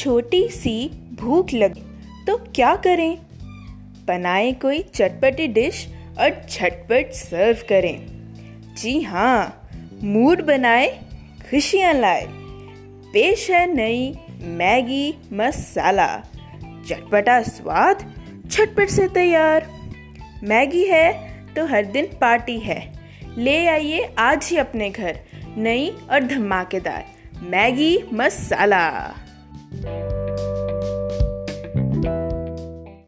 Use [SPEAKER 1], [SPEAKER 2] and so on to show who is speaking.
[SPEAKER 1] छोटी सी भूख लगे तो क्या करें? बनाए कोई चटपटी डिश और झटपट सर्व करें। जी हाँ मूड बनाए, खुशियाँ लाए। पेश है नई मैगी मसाला। चटपटा स्वाद, झटपट से तैयार। मैगी है तो हर दिन पार्टी है। ले आइए आज ही अपने घर, नई और धमाकेदार मैगी मसाला। Thank you.